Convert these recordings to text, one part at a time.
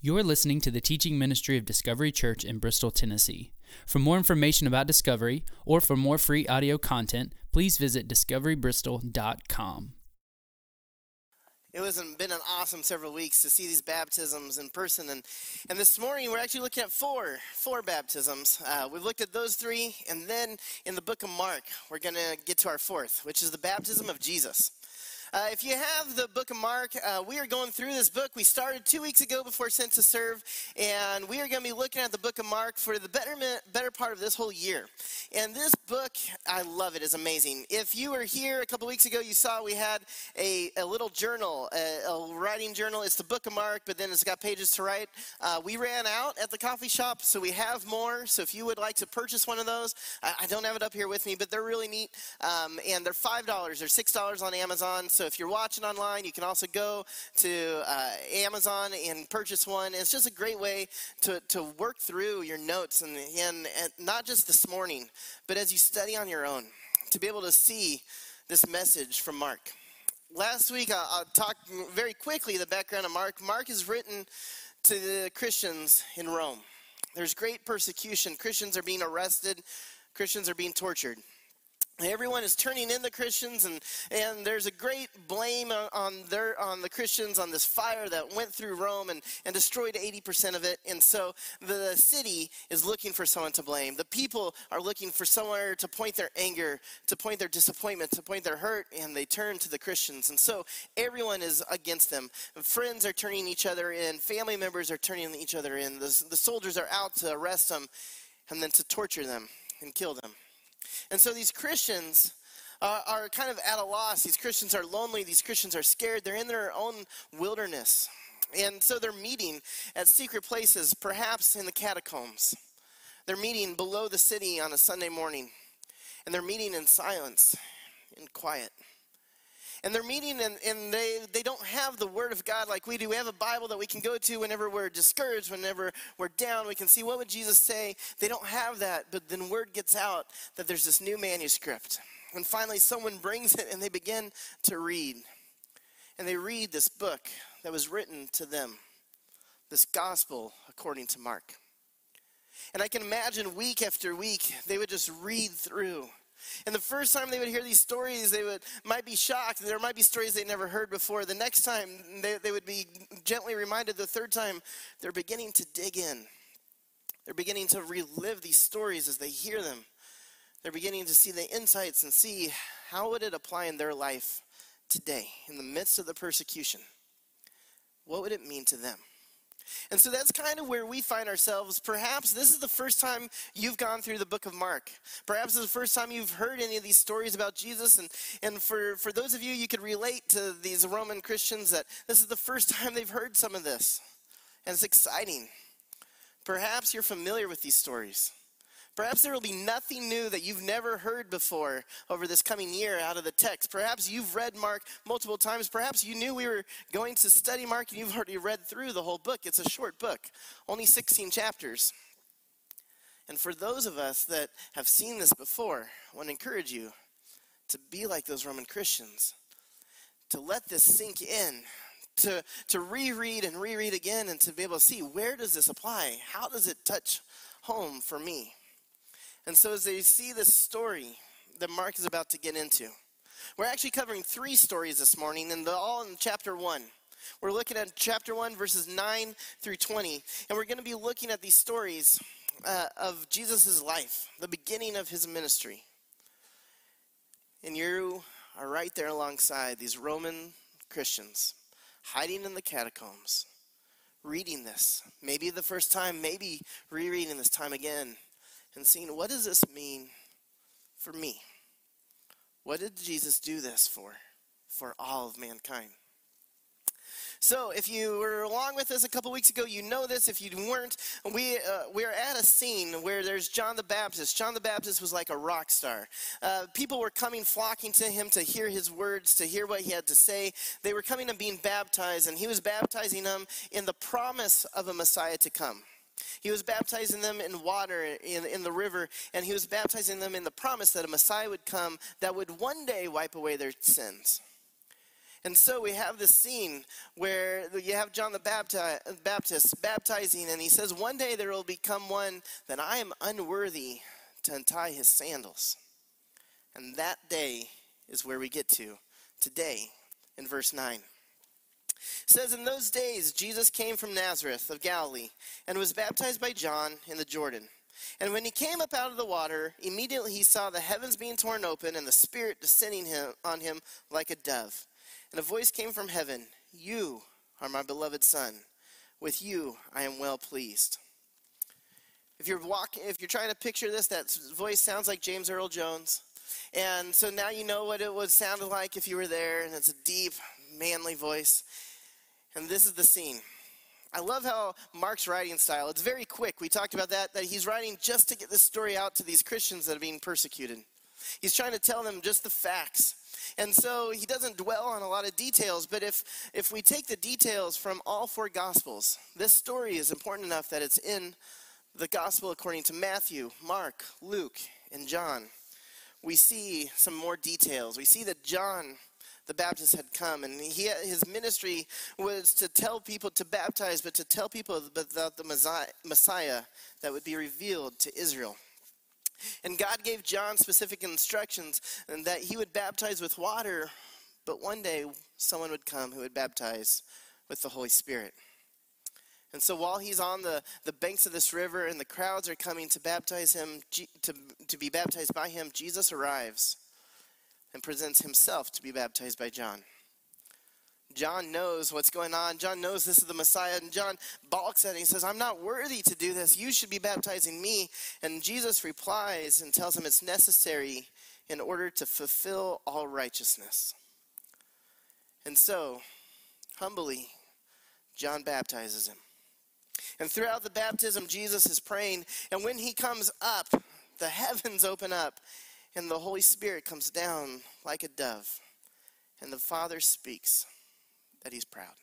You're listening to the teaching ministry of Discovery Church in Bristol, Tennessee. For more information about Discovery or for more free audio content, please visit discoverybristol.com. It has been an awesome several weeks to see these baptisms in person, and and this morning we're actually looking at four four baptisms. Uh, we've looked at those three, and then in the book of Mark we're going to get to our fourth, which is the baptism of Jesus. Uh, if you have the book of Mark, uh, we are going through this book. We started two weeks ago before to Serve, and we are going to be looking at the book of Mark for the betterment, better part of this whole year. And this book, I love it, is amazing. If you were here a couple weeks ago, you saw we had a, a little journal, a, a, writing journal. It's the book of Mark, but then it's got pages to write. Uh, we ran out at the coffee shop, so we have more. So if you would like to purchase one of those, I, I don't have it up here with me, but they're really neat. Um, and they're $5, they're $6 on Amazon. So if you're watching online, you can also go to uh, Amazon and purchase one. It's just a great way to, to work through your notes and, and, and not just this morning, but as you study on your own, to be able to see this message from Mark. Last week, I'll, I'll talk very quickly the background of Mark. Mark is written to the Christians in Rome. There's great persecution. Christians are being arrested, Christians are being tortured. Everyone is turning in the Christians, and, and there's a great blame on, their, on the Christians on this fire that went through Rome and, and destroyed 80% of it. And so the city is looking for someone to blame. The people are looking for somewhere to point their anger, to point their disappointment, to point their hurt, and they turn to the Christians. And so everyone is against them. Friends are turning each other in, family members are turning each other in. The, the soldiers are out to arrest them and then to torture them and kill them. And so these Christians uh, are kind of at a loss. These Christians are lonely. These Christians are scared. They're in their own wilderness. And so they're meeting at secret places, perhaps in the catacombs. They're meeting below the city on a Sunday morning. And they're meeting in silence, in quiet. And they're meeting and, and they, they don't have the Word of God like we do. We have a Bible that we can go to whenever we're discouraged, whenever we're down. We can see what would Jesus say. They don't have that, but then word gets out that there's this new manuscript. And finally, someone brings it and they begin to read. And they read this book that was written to them, this gospel according to Mark. And I can imagine week after week, they would just read through and the first time they would hear these stories, they would might be shocked. There might be stories they never heard before. The next time, they, they would be gently reminded. The third time, they're beginning to dig in. They're beginning to relive these stories as they hear them. They're beginning to see the insights and see how would it apply in their life today, in the midst of the persecution. What would it mean to them? And so that's kind of where we find ourselves. Perhaps this is the first time you've gone through the book of Mark. Perhaps it's the first time you've heard any of these stories about Jesus. And, and for, for those of you, you could relate to these Roman Christians that this is the first time they've heard some of this. And it's exciting. Perhaps you're familiar with these stories. Perhaps there will be nothing new that you've never heard before over this coming year out of the text. Perhaps you've read Mark multiple times. Perhaps you knew we were going to study Mark and you've already read through the whole book. It's a short book, only 16 chapters. And for those of us that have seen this before, I want to encourage you to be like those Roman Christians, to let this sink in, to, to reread and reread again, and to be able to see where does this apply? How does it touch home for me? And so, as they see this story that Mark is about to get into, we're actually covering three stories this morning, and they're all in chapter one. We're looking at chapter 1, verses 9 through 20. And we're going to be looking at these stories uh, of Jesus' life, the beginning of his ministry. And you are right there alongside these Roman Christians, hiding in the catacombs, reading this. Maybe the first time, maybe rereading this time again and seeing what does this mean for me? What did Jesus do this for? For all of mankind. So, if you were along with us a couple weeks ago, you know this. If you weren't, we uh, we're at a scene where there's John the Baptist. John the Baptist was like a rock star. Uh, people were coming, flocking to him to hear his words, to hear what he had to say. They were coming and being baptized, and he was baptizing them in the promise of a Messiah to come. He was baptizing them in water in, in the river, and he was baptizing them in the promise that a Messiah would come that would one day wipe away their sins. And so we have this scene where you have John the Baptist baptizing, and he says, One day there will become one that I am unworthy to untie his sandals. And that day is where we get to today in verse 9. It says, In those days, Jesus came from Nazareth of Galilee and was baptized by John in the Jordan. And when he came up out of the water, immediately he saw the heavens being torn open and the Spirit descending him, on him like a dove. And a voice came from heaven You are my beloved Son. With you I am well pleased. If you're walking, if you're trying to picture this, that voice sounds like James Earl Jones. And so now you know what it would sound like if you were there, and it's a deep, manly voice. And this is the scene. I love how Mark's writing style. It's very quick. We talked about that, that he's writing just to get this story out to these Christians that are being persecuted. He's trying to tell them just the facts. And so he doesn't dwell on a lot of details, but if, if we take the details from all four Gospels, this story is important enough that it's in the Gospel according to Matthew, Mark, Luke, and John. We see some more details. We see that John the Baptist had come, and he, his ministry was to tell people to baptize, but to tell people about the Messiah that would be revealed to Israel. And God gave John specific instructions and that he would baptize with water, but one day someone would come who would baptize with the Holy Spirit. And so while he's on the, the banks of this river and the crowds are coming to baptize him, to, to be baptized by him, Jesus arrives and presents himself to be baptized by John. John knows what's going on. John knows this is the Messiah. And John balks at it. He says, I'm not worthy to do this. You should be baptizing me. And Jesus replies and tells him it's necessary in order to fulfill all righteousness. And so, humbly, John baptizes him. And throughout the baptism, Jesus is praying. And when he comes up, the heavens open up, and the Holy Spirit comes down like a dove. And the Father speaks that he's proud.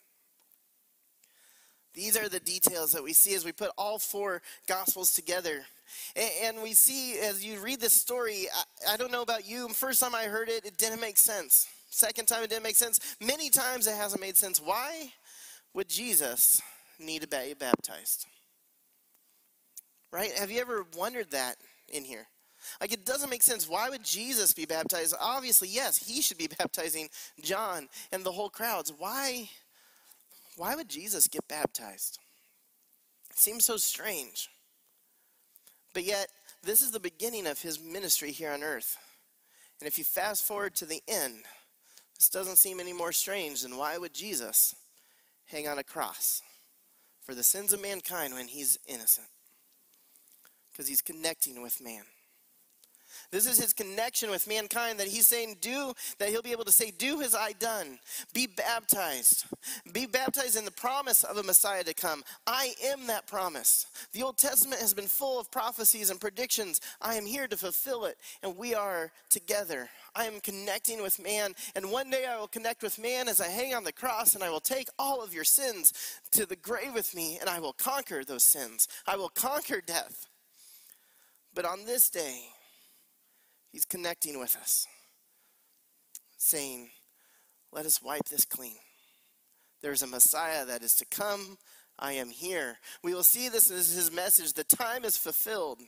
These are the details that we see as we put all four gospels together. And, we see as you read this story, I, don't know about you, first time I heard it, it didn't make sense. Second time it didn't make sense. Many times it hasn't made sense. Why would Jesus need to be baptized? Right? Have you ever wondered that in here? Like, it doesn't make sense. Why would Jesus be baptized? Obviously, yes, he should be baptizing John and the whole crowds. Why, why would Jesus get baptized? It seems so strange. But yet, this is the beginning of his ministry here on earth. And if you fast forward to the end, this doesn't seem any more strange than why would Jesus hang on a cross for the sins of mankind when he's innocent? Because he's connecting with man. This is his connection with mankind that he's saying, do, that he'll be able to say, do as I done. Be baptized. Be baptized in the promise of a Messiah to come. I am that promise. The Old Testament has been full of prophecies and predictions. I am here to fulfill it, and we are together. I am connecting with man, and one day I will connect with man as I hang on the cross, and I will take all of your sins to the grave with me, and I will conquer those sins. I will conquer death. But on this day, He's connecting with us, saying, Let us wipe this clean. There's a Messiah that is to come. I am here. We will see this as his message. The time is fulfilled.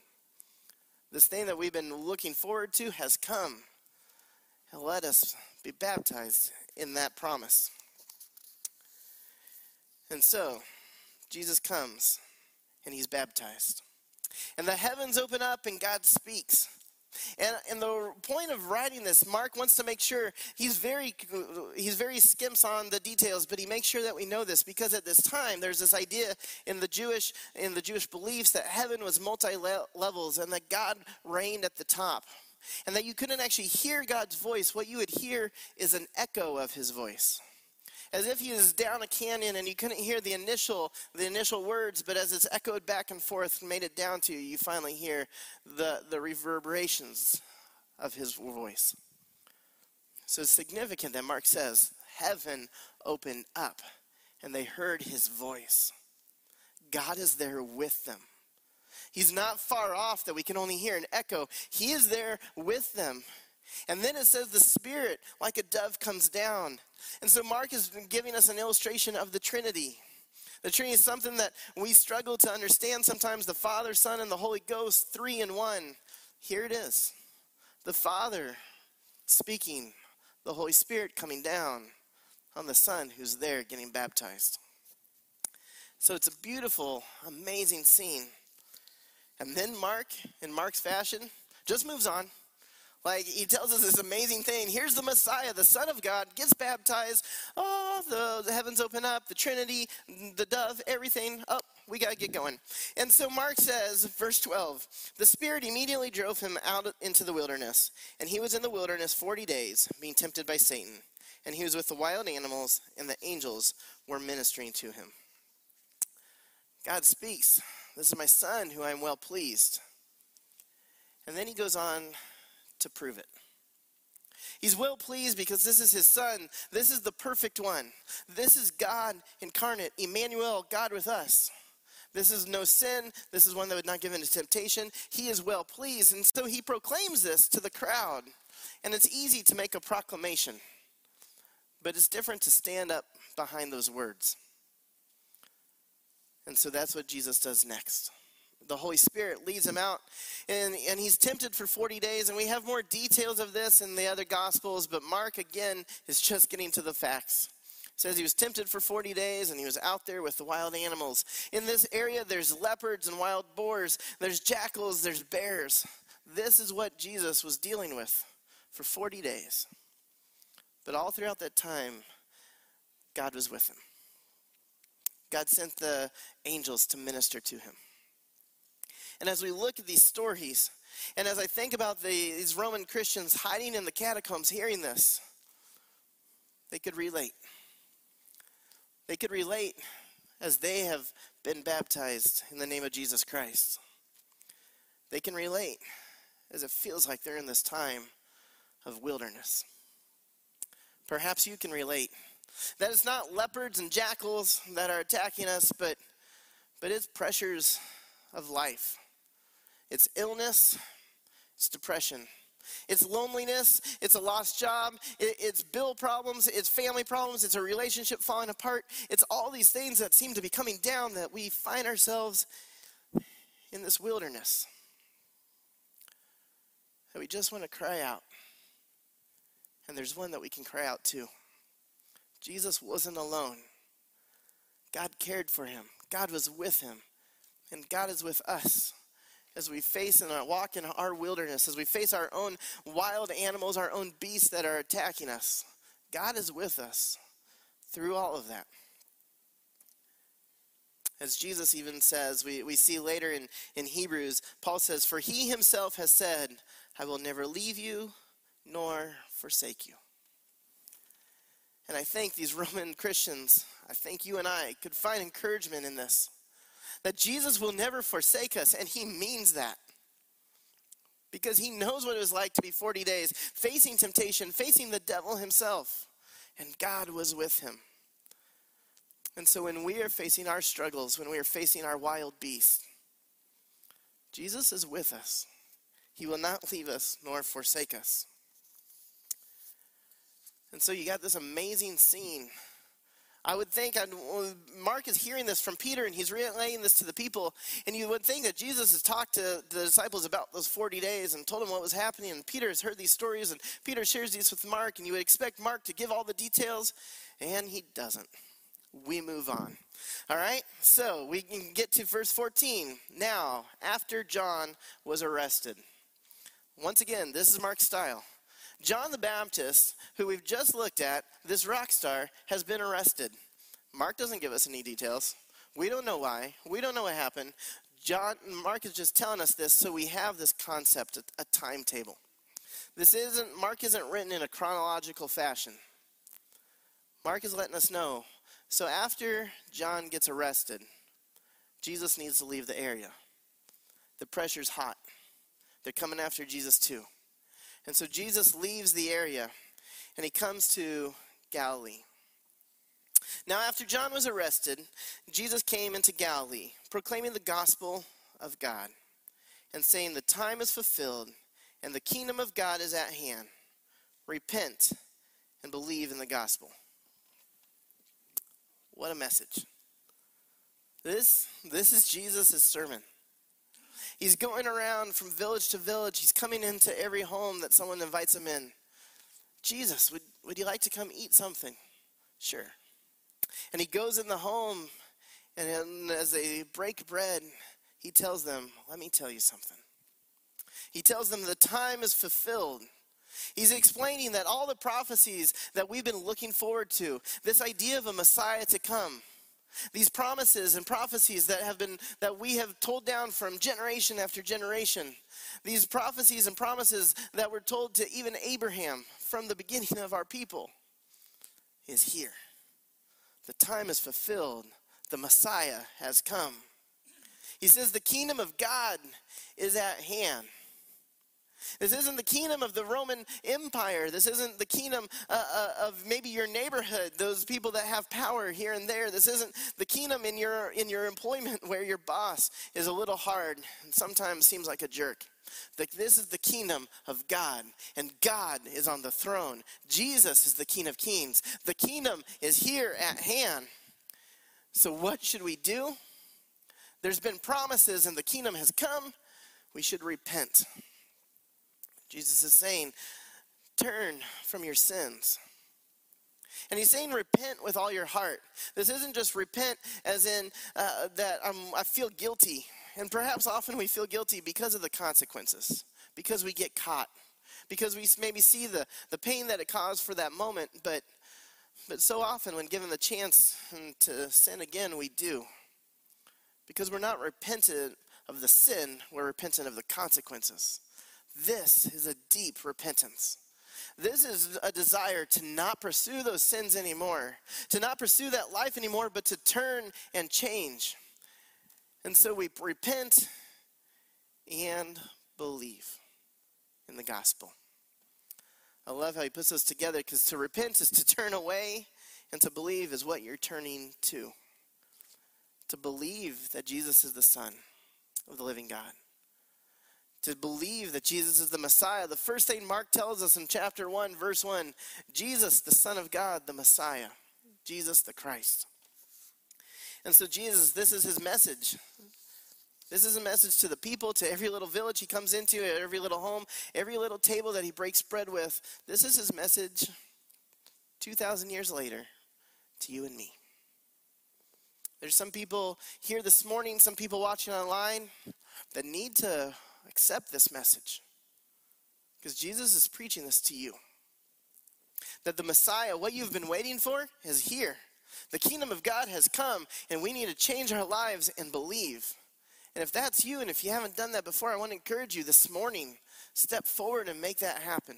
This thing that we've been looking forward to has come. And let us be baptized in that promise. And so, Jesus comes and he's baptized. And the heavens open up and God speaks. And, and the point of writing this, Mark wants to make sure he's very he's very skims on the details, but he makes sure that we know this because at this time there's this idea in the Jewish in the Jewish beliefs that heaven was multi levels and that God reigned at the top. And that you couldn't actually hear God's voice. What you would hear is an echo of his voice as if he was down a canyon and you couldn't hear the initial the initial words but as it's echoed back and forth and made it down to you you finally hear the the reverberations of his voice so it's significant that mark says heaven opened up and they heard his voice god is there with them He's not far off that we can only hear an echo. He is there with them. And then it says the Spirit, like a dove, comes down. And so Mark is giving us an illustration of the Trinity. The Trinity is something that we struggle to understand sometimes the Father, Son, and the Holy Ghost, three in one. Here it is the Father speaking, the Holy Spirit coming down on the Son who's there getting baptized. So it's a beautiful, amazing scene. And then Mark, in Mark's fashion, just moves on. Like he tells us this amazing thing. Here's the Messiah, the Son of God, gets baptized. Oh, the, the heavens open up, the Trinity, the dove, everything. Up, oh, we got to get going. And so Mark says, verse 12, the Spirit immediately drove him out into the wilderness. And he was in the wilderness 40 days, being tempted by Satan. And he was with the wild animals, and the angels were ministering to him. God speaks, This is my son who I am well pleased. And then he goes on to prove it. He's well pleased because this is his son. This is the perfect one. This is God incarnate, Emmanuel, God with us. This is no sin. This is one that would not give into temptation. He is well pleased. And so he proclaims this to the crowd. And it's easy to make a proclamation, but it's different to stand up behind those words. And so that's what Jesus does next the Holy Spirit leads him out, and, and he's tempted for 40 days. And we have more details of this in the other Gospels, but Mark, again, is just getting to the facts. Says he was tempted for 40 days and he was out there with the wild animals. In this area, there's leopards and wild boars, there's jackals, there's bears. This is what Jesus was dealing with for 40 days. But all throughout that time, God was with him. God sent the angels to minister to him. And as we look at these stories, and as I think about the, these Roman Christians hiding in the catacombs hearing this, they could relate. They could relate as they have been baptized in the name of Jesus Christ. They can relate as it feels like they're in this time of wilderness. Perhaps you can relate that it's not leopards and jackals that are attacking us, but, but it's pressures of life. It's illness, it's depression. It's loneliness, it's a lost job, it's bill problems, it's family problems, it's a relationship falling apart. It's all these things that seem to be coming down that we find ourselves in this wilderness. That we just want to cry out. And there's one that we can cry out to. Jesus wasn't alone. God cared for him. God was with him. And God is with us as we face and walk in our wilderness, as we face our own wild animals, our own beasts that are attacking us. God is with us through all of that. As Jesus even says, we, we see later in, in Hebrews, Paul says, For he himself has said, I will never leave you nor forsake you. And I think these Roman Christians, I think you and I could find encouragement in this that Jesus will never forsake us, and he means that. Because he knows what it was like to be 40 days facing temptation, facing the devil himself, and God was with him. And so when we are facing our struggles, when we are facing our wild beast, Jesus is with us. He will not leave us nor forsake us. And so you got this amazing scene I would think, I'd, Mark is hearing this from Peter and he's relaying this to the people. And you would think that Jesus has talked to the disciples about those 40 days and told them what was happening. And Peter has heard these stories and Peter shares these with Mark. And you would expect Mark to give all the details, and he doesn't. We move on. All right, so we can get to verse 14. Now, after John was arrested, once again, this is Mark's style. John the Baptist, who we've just looked at, this rock star, has been arrested. Mark doesn't give us any details. We don't know why. We don't know what happened. John, Mark is just telling us this so we have this concept, a, timetable. This isn't, Mark isn't written in a chronological fashion. Mark is letting us know. So after John gets arrested, Jesus needs to leave the area. The pressure's hot. They're coming after Jesus too. And so Jesus leaves the area and he comes to Galilee. Now, after John was arrested, Jesus came into Galilee, proclaiming the gospel of God and saying, The time is fulfilled and the kingdom of God is at hand. repent, and believe in the gospel. What a message. This, this is Jesus' sermon. He's going around from village to village. He's coming into every home that someone invites him in. Jesus, would, would you like to come eat something? Sure. And he goes in the home, and as they break bread, he tells them, Let me tell you something. He tells them the time is fulfilled. He's explaining that all the prophecies that we've been looking forward to, this idea of a Messiah to come, these promises and prophecies that have been that we have told down from generation after generation, these prophecies and promises that were told to even Abraham from the beginning of our people is here. The time is fulfilled. The Messiah has come. He says the kingdom of God is at hand. This isn't the kingdom of the Roman Empire. This isn't the kingdom uh, uh, of maybe your neighborhood, those people that have power here and there. This isn't the kingdom in your in your employment where your boss is a little hard and sometimes seems like a jerk. this is the kingdom of God, and God is on the throne. Jesus is the King of Kings. The kingdom is here at hand. So, what should we do? There's been promises, and the kingdom has come. We should repent. Jesus is saying, turn from your sins. And he's saying, repent with all your heart. This isn't just repent as in uh, that I'm, I feel guilty. And perhaps often we feel guilty because of the consequences, because we get caught, because we maybe see the, the pain that it caused for that moment. But, but so often, when given the chance to sin again, we do. Because we're not repentant of the sin, we're repentant of the consequences. This is a deep repentance. This is a desire to not pursue those sins anymore, to not pursue that life anymore, but to turn and change. And so we repent and believe in the gospel. I love how he puts those together because to repent is to turn away, and to believe is what you're turning to. To believe that Jesus is the Son of the living God to believe that Jesus is the Messiah. The first thing Mark tells us in chapter 1, verse 1 Jesus, the Son of God, the Messiah, Jesus the Christ. And so, Jesus, this is his message. This is a message to the people, to every little village he comes into, every little home, every little table that he breaks bread with. This is his message 2,000 years later to you and me. There's some people here this morning, some people watching online that need to accept this message. Because Jesus is preaching this to you. That the Messiah, what you've been waiting for, is here. The kingdom of God has come, and we need to change our lives and believe. And if that's you, and if you haven't done that before, I want to encourage you this morning step forward and make that happen.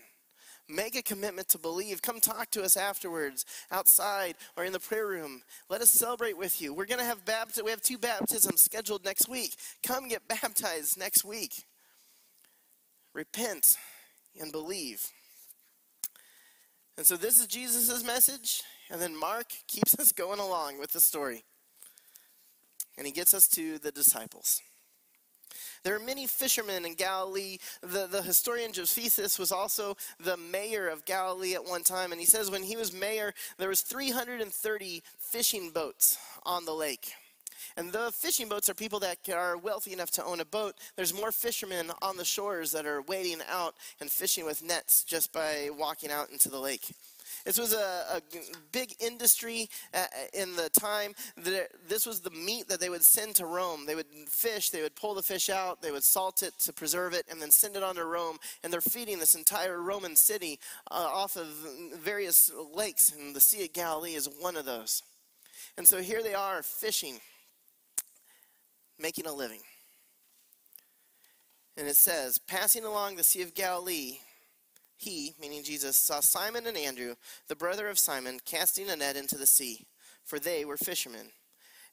Make a commitment to believe. Come talk to us afterwards, outside or in the prayer room. Let us celebrate with you. We're going to have baptism. We have two baptisms scheduled next week. Come get baptized next week repent and believe. And so this is Jesus' message, and then Mark keeps us going along with the story. And he gets us to the disciples. There are many fishermen in Galilee. The, the historian Josephus was also the mayor of Galilee at one time, and he says when he was mayor, there was 330 fishing boats on the lake. And the fishing boats are people that are wealthy enough to own a boat. There's more fishermen on the shores that are wading out and fishing with nets just by walking out into the lake. This was a, a big industry uh, in the time. This was the meat that they would send to Rome. They would fish, they would pull the fish out, they would salt it to preserve it, and then send it on to Rome. And they're feeding this entire Roman city uh, off of various lakes, and the Sea of Galilee is one of those. And so here they are fishing making a living. And it says, passing along the Sea of Galilee, he, meaning Jesus, saw Simon and Andrew, the brother of Simon, casting a net into the sea, for they were fishermen.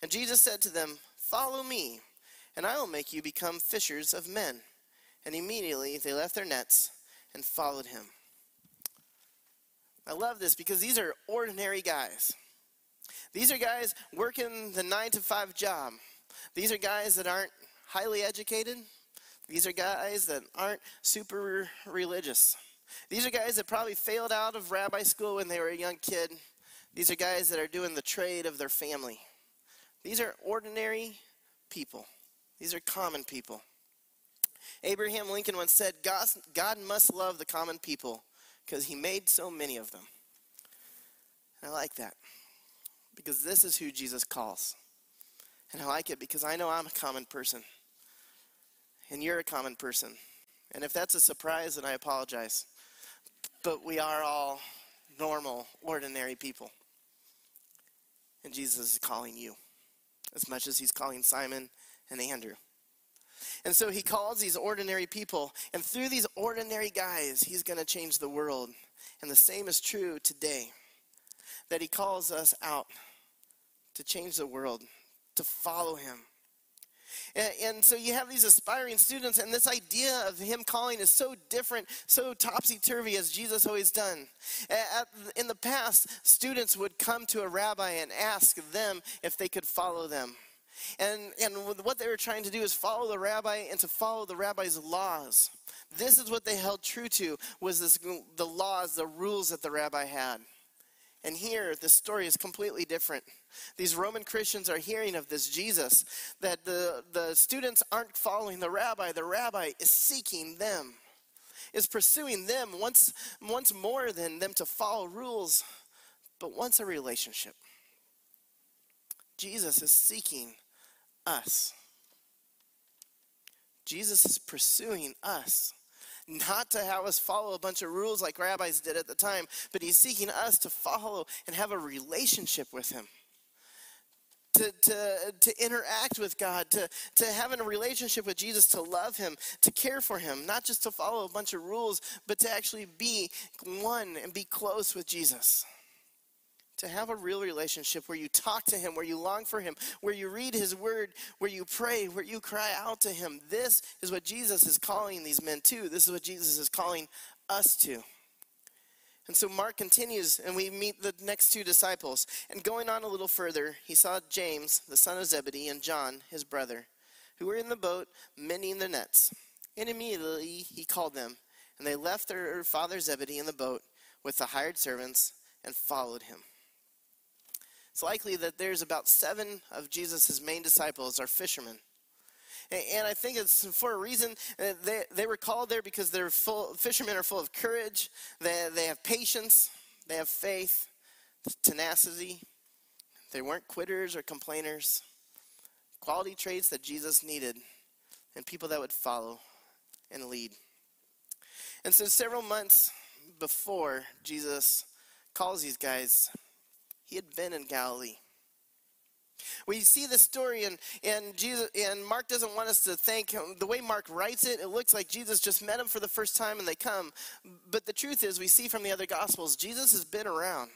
And Jesus said to them, Follow me, and I will make you become fishers of men. And immediately they left their nets and followed him. I love this because these are ordinary guys. These are guys working the nine to five job. These are guys that aren't highly educated. These are guys that aren't super religious. These are guys that probably failed out of rabbi school when they were a young kid. These are guys that are doing the trade of their family. These are ordinary people, these are common people. Abraham Lincoln once said, God, God must love the common people because he made so many of them. And I like that because this is who Jesus calls. And I like it because I know I'm a common person. And you're a common person. And if that's a surprise, then I apologize. But we are all normal, ordinary people. And Jesus is calling you as much as he's calling Simon and Andrew. And so he calls these ordinary people, and through these ordinary guys, he's going to change the world. And the same is true today that he calls us out to change the world, to follow him. And, and, so you have these aspiring students, and this idea of him calling is so different, so topsy turvy as Jesus always done. At, in the past, students would come to a rabbi and ask them if they could follow them. And, and what they were trying to do is follow the rabbi and to follow the rabbi's laws. This is what they held true to was this, the laws, the rules that the rabbi had. And here, the story is completely different. These Roman Christians are hearing of this Jesus, that the, the students aren't following the rabbi, the rabbi is seeking them, is pursuing them once, once more than them to follow rules, but wants a relationship. Jesus is seeking us. Jesus is pursuing us not to have us follow a bunch of rules like rabbis did at the time, but he's seeking us to follow and have a relationship with him. To, to, to interact with God, to, to have a relationship with Jesus, to love Him, to care for Him, not just to follow a bunch of rules, but to actually be one and be close with Jesus to have a real relationship where you talk to him, where you long for him, where you read his word, where you pray, where you cry out to him. This is what Jesus is calling these men to. This is what Jesus is calling us to. And so Mark continues, and we meet the next two disciples. And going on a little further, he saw James, the son of Zebedee, and John, his brother, who were in the boat mending their nets. And immediately he called them, and they left their father Zebedee in the boat with the hired servants and followed him. It's likely that there's about seven of Jesus' main disciples are fishermen. And I think it's for a reason. Uh, they, they were called there because they're full, fishermen are full of courage, they, they have patience, they have faith, tenacity. They weren't quitters or complainers. Quality traits that Jesus needed and people that would follow and lead. And so, several months before Jesus calls these guys he had been in Galilee. We see the story, and, and Jesus and Mark doesn't want us to think the way Mark writes it. It looks like Jesus just met him for the first time, and they come. But the truth is, we see from the other gospels, Jesus has been around.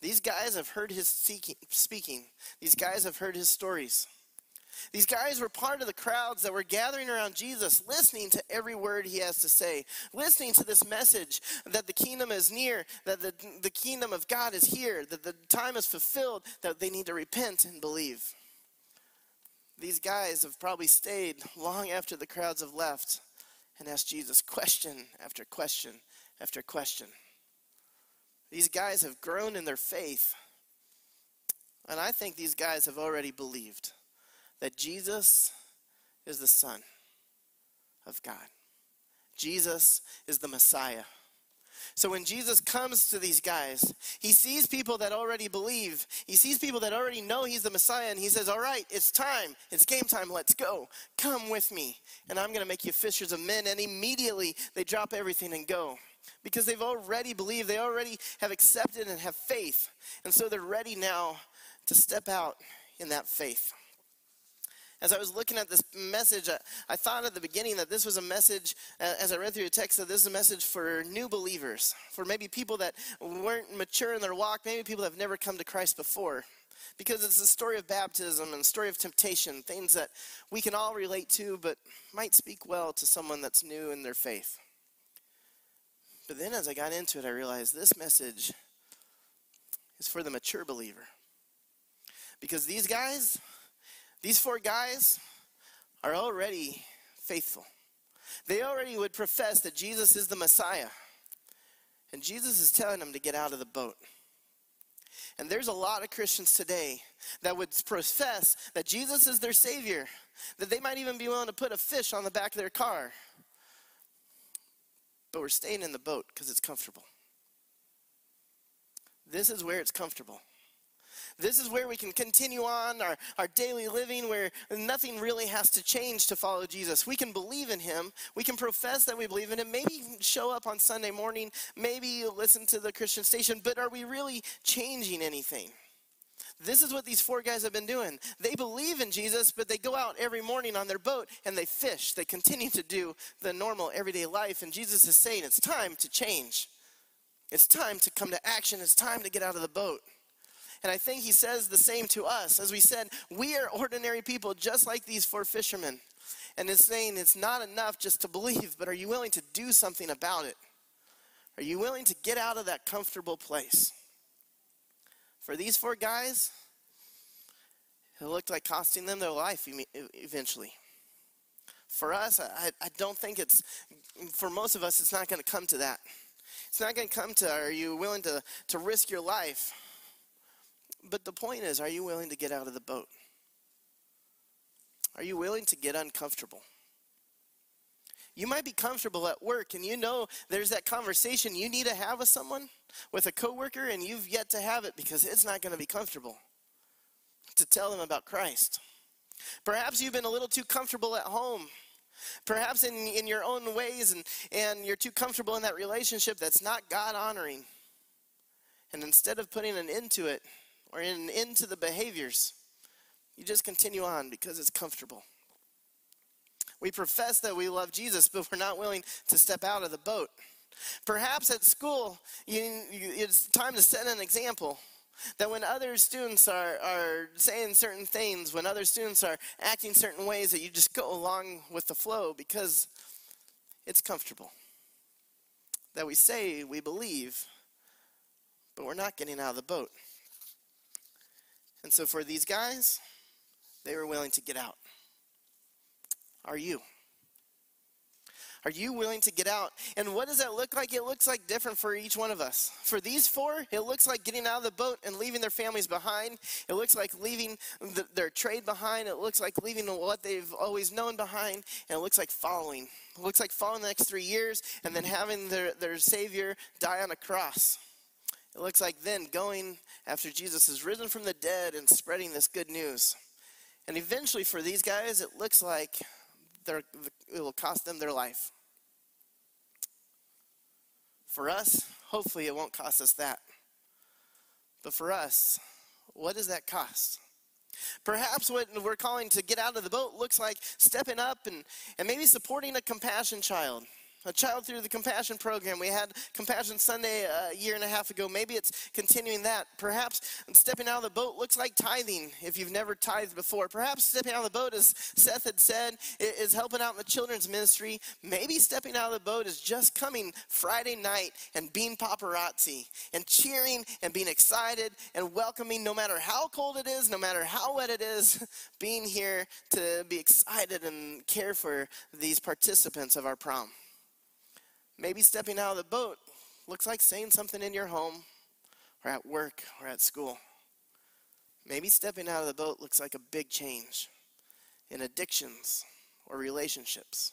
These guys have heard his speaking. These guys have heard his stories. These guys were part of the crowds that were gathering around Jesus, listening to every word he has to say, listening to this message that the kingdom is near, that the, the kingdom of God is here, that the time is fulfilled, that they need to repent and believe. These guys have probably stayed long after the crowds have left and asked Jesus question after question after question. These guys have grown in their faith. And I think these guys have already believed that Jesus is the Son of God. Jesus is the Messiah. So when Jesus comes to these guys, he sees people that already believe. He sees people that already know he's the Messiah, and he says, All right, it's time. It's game time. Let's go. Come with me, and I'm going to make you fishers of men. And immediately they drop everything and go because they've already believed. They already have accepted and have faith. And so they're ready now to step out in that faith as I was looking at this message, I, I thought at the beginning that this was a message, uh, as I read through the text, that this is a message for new believers, for maybe people that weren't mature in their walk, maybe people that have never come to Christ before. Because it's a story of baptism and a story of temptation, things that we can all relate to, but might speak well to someone that's new in their faith. But then as I got into it, I realized this message is for the mature believer. Because these guys, these four guys are already faithful. They already would profess that Jesus is the Messiah. And Jesus is telling them to get out of the boat. And there's a lot of Christians today that would profess that Jesus is their Savior, that they might even be willing to put a fish on the back of their car. But we're staying in the boat because it's comfortable. This is where it's comfortable. This is where we can continue on our, our daily living where nothing really has to change to follow Jesus. We can believe in him. We can profess that we believe in him. Maybe show up on Sunday morning. Maybe listen to the Christian station. But are we really changing anything? This is what these four guys have been doing. They believe in Jesus, but they go out every morning on their boat and they fish. They continue to do the normal everyday life. And Jesus is saying it's time to change. It's time to come to action. It's time to get out of the boat. And I think he says the same to us. As we said, we are ordinary people just like these four fishermen. And it's saying it's not enough just to believe, but are you willing to do something about it? Are you willing to get out of that comfortable place? For these four guys, it looked like costing them their life eventually. For us, I, I don't think it's, for most of us, it's not going to come to that. It's not going to come to, are you willing to, to risk your life? But the point is, are you willing to get out of the boat? Are you willing to get uncomfortable? You might be comfortable at work and you know there's that conversation you need to have with someone, with a coworker, and you've yet to have it because it's not going to be comfortable to tell them about Christ. Perhaps you've been a little too comfortable at home. Perhaps in, in your own ways and, and you're too comfortable in that relationship that's not God honoring. And instead of putting an end to it, or in, into the behaviors. You just continue on because it's comfortable. We profess that we love Jesus, but we're not willing to step out of the boat. Perhaps at school, you, you, it's time to set an example. That when other students are, are saying certain things, when other students are acting certain ways, that you just go along with the flow because it's comfortable. That we say we believe, but we're not getting out of the boat. And so for these guys, they were willing to get out. Are you? Are you willing to get out? And what does that look like? It looks like different for each one of us. For these four, it looks like getting out of the boat and leaving their families behind. It looks like leaving the, their trade behind. It looks like leaving what they've always known behind. And it looks like following. It looks like following the next three years and then having their, their Savior die on a cross. It looks like then going after Jesus is risen from the dead and spreading this good news. And eventually, for these guys, it looks like it will cost them their life. For us, hopefully, it won't cost us that. But for us, what does that cost? Perhaps what we're calling to get out of the boat looks like stepping up and, and maybe supporting a compassion child a child through the compassion program. We had Compassion Sunday uh, a year and a half ago. Maybe it's continuing that. Perhaps stepping out of the boat looks like tithing if you've never tithed before. Perhaps stepping out of the boat, as Seth had said, is helping out in the children's ministry. Maybe stepping out of the boat is just coming Friday night and being paparazzi and cheering and being excited and welcoming no matter how cold it is, no matter how wet it is, being here to be excited and care for these participants of our prom. Maybe stepping out of the boat looks like saying something in your home or at work or at school. Maybe stepping out of the boat looks like a big change in addictions or relationships.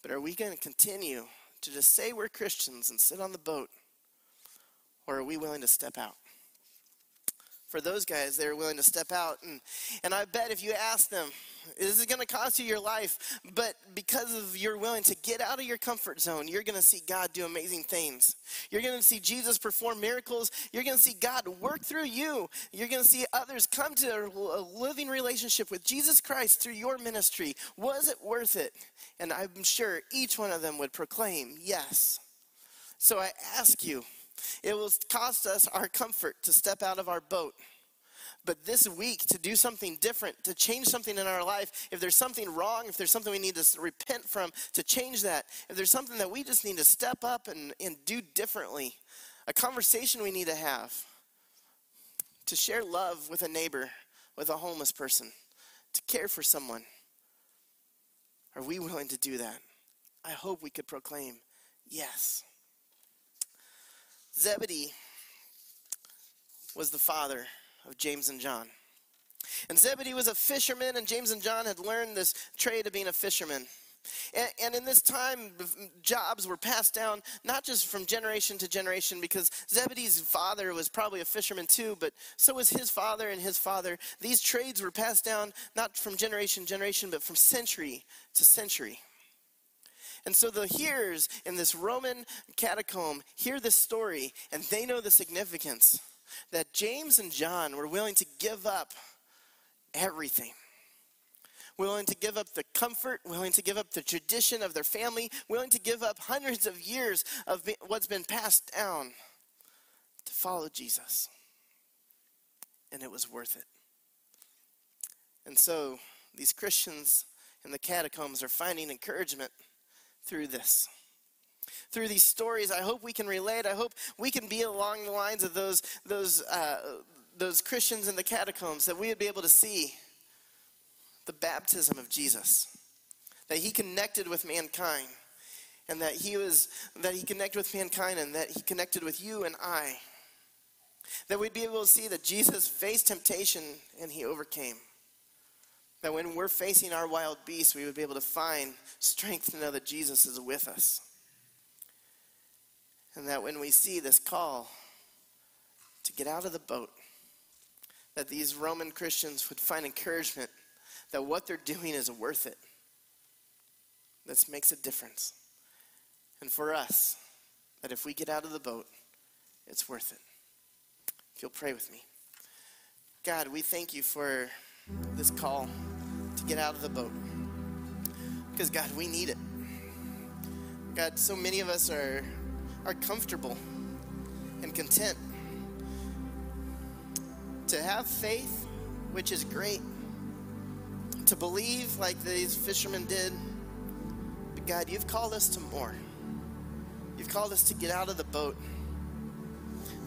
But are we going to continue to just say we're Christians and sit on the boat? Or are we willing to step out? For those guys, they were willing to step out. And, and I bet if you ask them, this is going to cost you your life, but because of you're willing to get out of your comfort zone, you're going to see God do amazing things. You're going to see Jesus perform miracles. You're going to see God work through you. You're going to see others come to a living relationship with Jesus Christ through your ministry. Was it worth it? And I'm sure each one of them would proclaim, yes. So I ask you, it will cost us our comfort to step out of our boat. But this week, to do something different, to change something in our life, if there's something wrong, if there's something we need to repent from, to change that, if there's something that we just need to step up and, and do differently, a conversation we need to have, to share love with a neighbor, with a homeless person, to care for someone. Are we willing to do that? I hope we could proclaim yes. Zebedee was the father of James and John. And Zebedee was a fisherman, and James and John had learned this trade of being a fisherman. And, and, in this time, jobs were passed down not just from generation to generation, because Zebedee's father was probably a fisherman too, but so was his father and his father. These trades were passed down not from generation to generation, but from century to century. And so the hearers in this Roman catacomb hear this story, and they know the significance that James and John were willing to give up everything willing to give up the comfort, willing to give up the tradition of their family, willing to give up hundreds of years of what's been passed down to follow Jesus. And it was worth it. And so these Christians in the catacombs are finding encouragement through this. Through these stories, I hope we can relate. I hope we can be along the lines of those, those, uh, those Christians in the catacombs, that we would be able to see the baptism of Jesus. That he connected with mankind and that he was that he connected with mankind and that he connected with you and I. That we'd be able to see that Jesus faced temptation and he overcame. That when we're facing our wild beasts, we would be able to find strength to know that Jesus is with us. And that when we see this call to get out of the boat, that these Roman Christians would find encouragement that what they're doing is worth it. This makes a difference. And for us, that if we get out of the boat, it's worth it. If you'll pray with me. God, we thank you for this call to get out of the boat. Because, God, we need it. God, so many of us are, are comfortable and content to have faith, which is great, to believe like these fishermen did. But God, you've called us to more. You've called us to get out of the boat,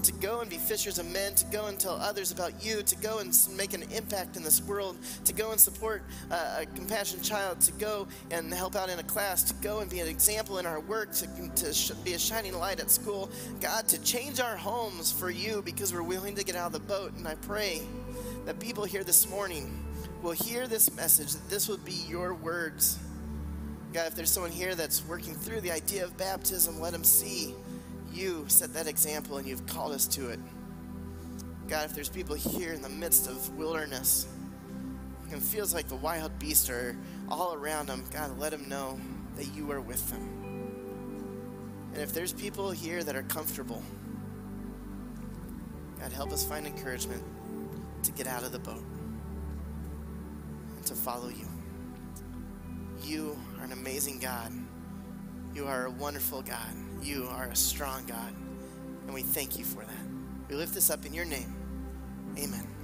to go and be fishers of men, to go and tell others about you, to go and make an impact in this world, to go and support uh, a compassionate child, to go and help out in a class, to go and be an example in our work, to, to be a shining light at school. God, to change our homes for you because we're willing to get out of the boat. And I pray that people here this morning will hear this message, that this will be your words. God, if there's someone here that's working through the idea of baptism, let them see you set that example and you've called us to it. God, if there's people here in the midst of wilderness and feels like the wild beasts are all around them, God, let them know that you are with them. And if there's people here that are comfortable, God, help us find encouragement to get out of the boat and to follow you. You are an amazing God. You are a wonderful God. You are a strong God. And we thank you for that. We lift this up in your name. Amen.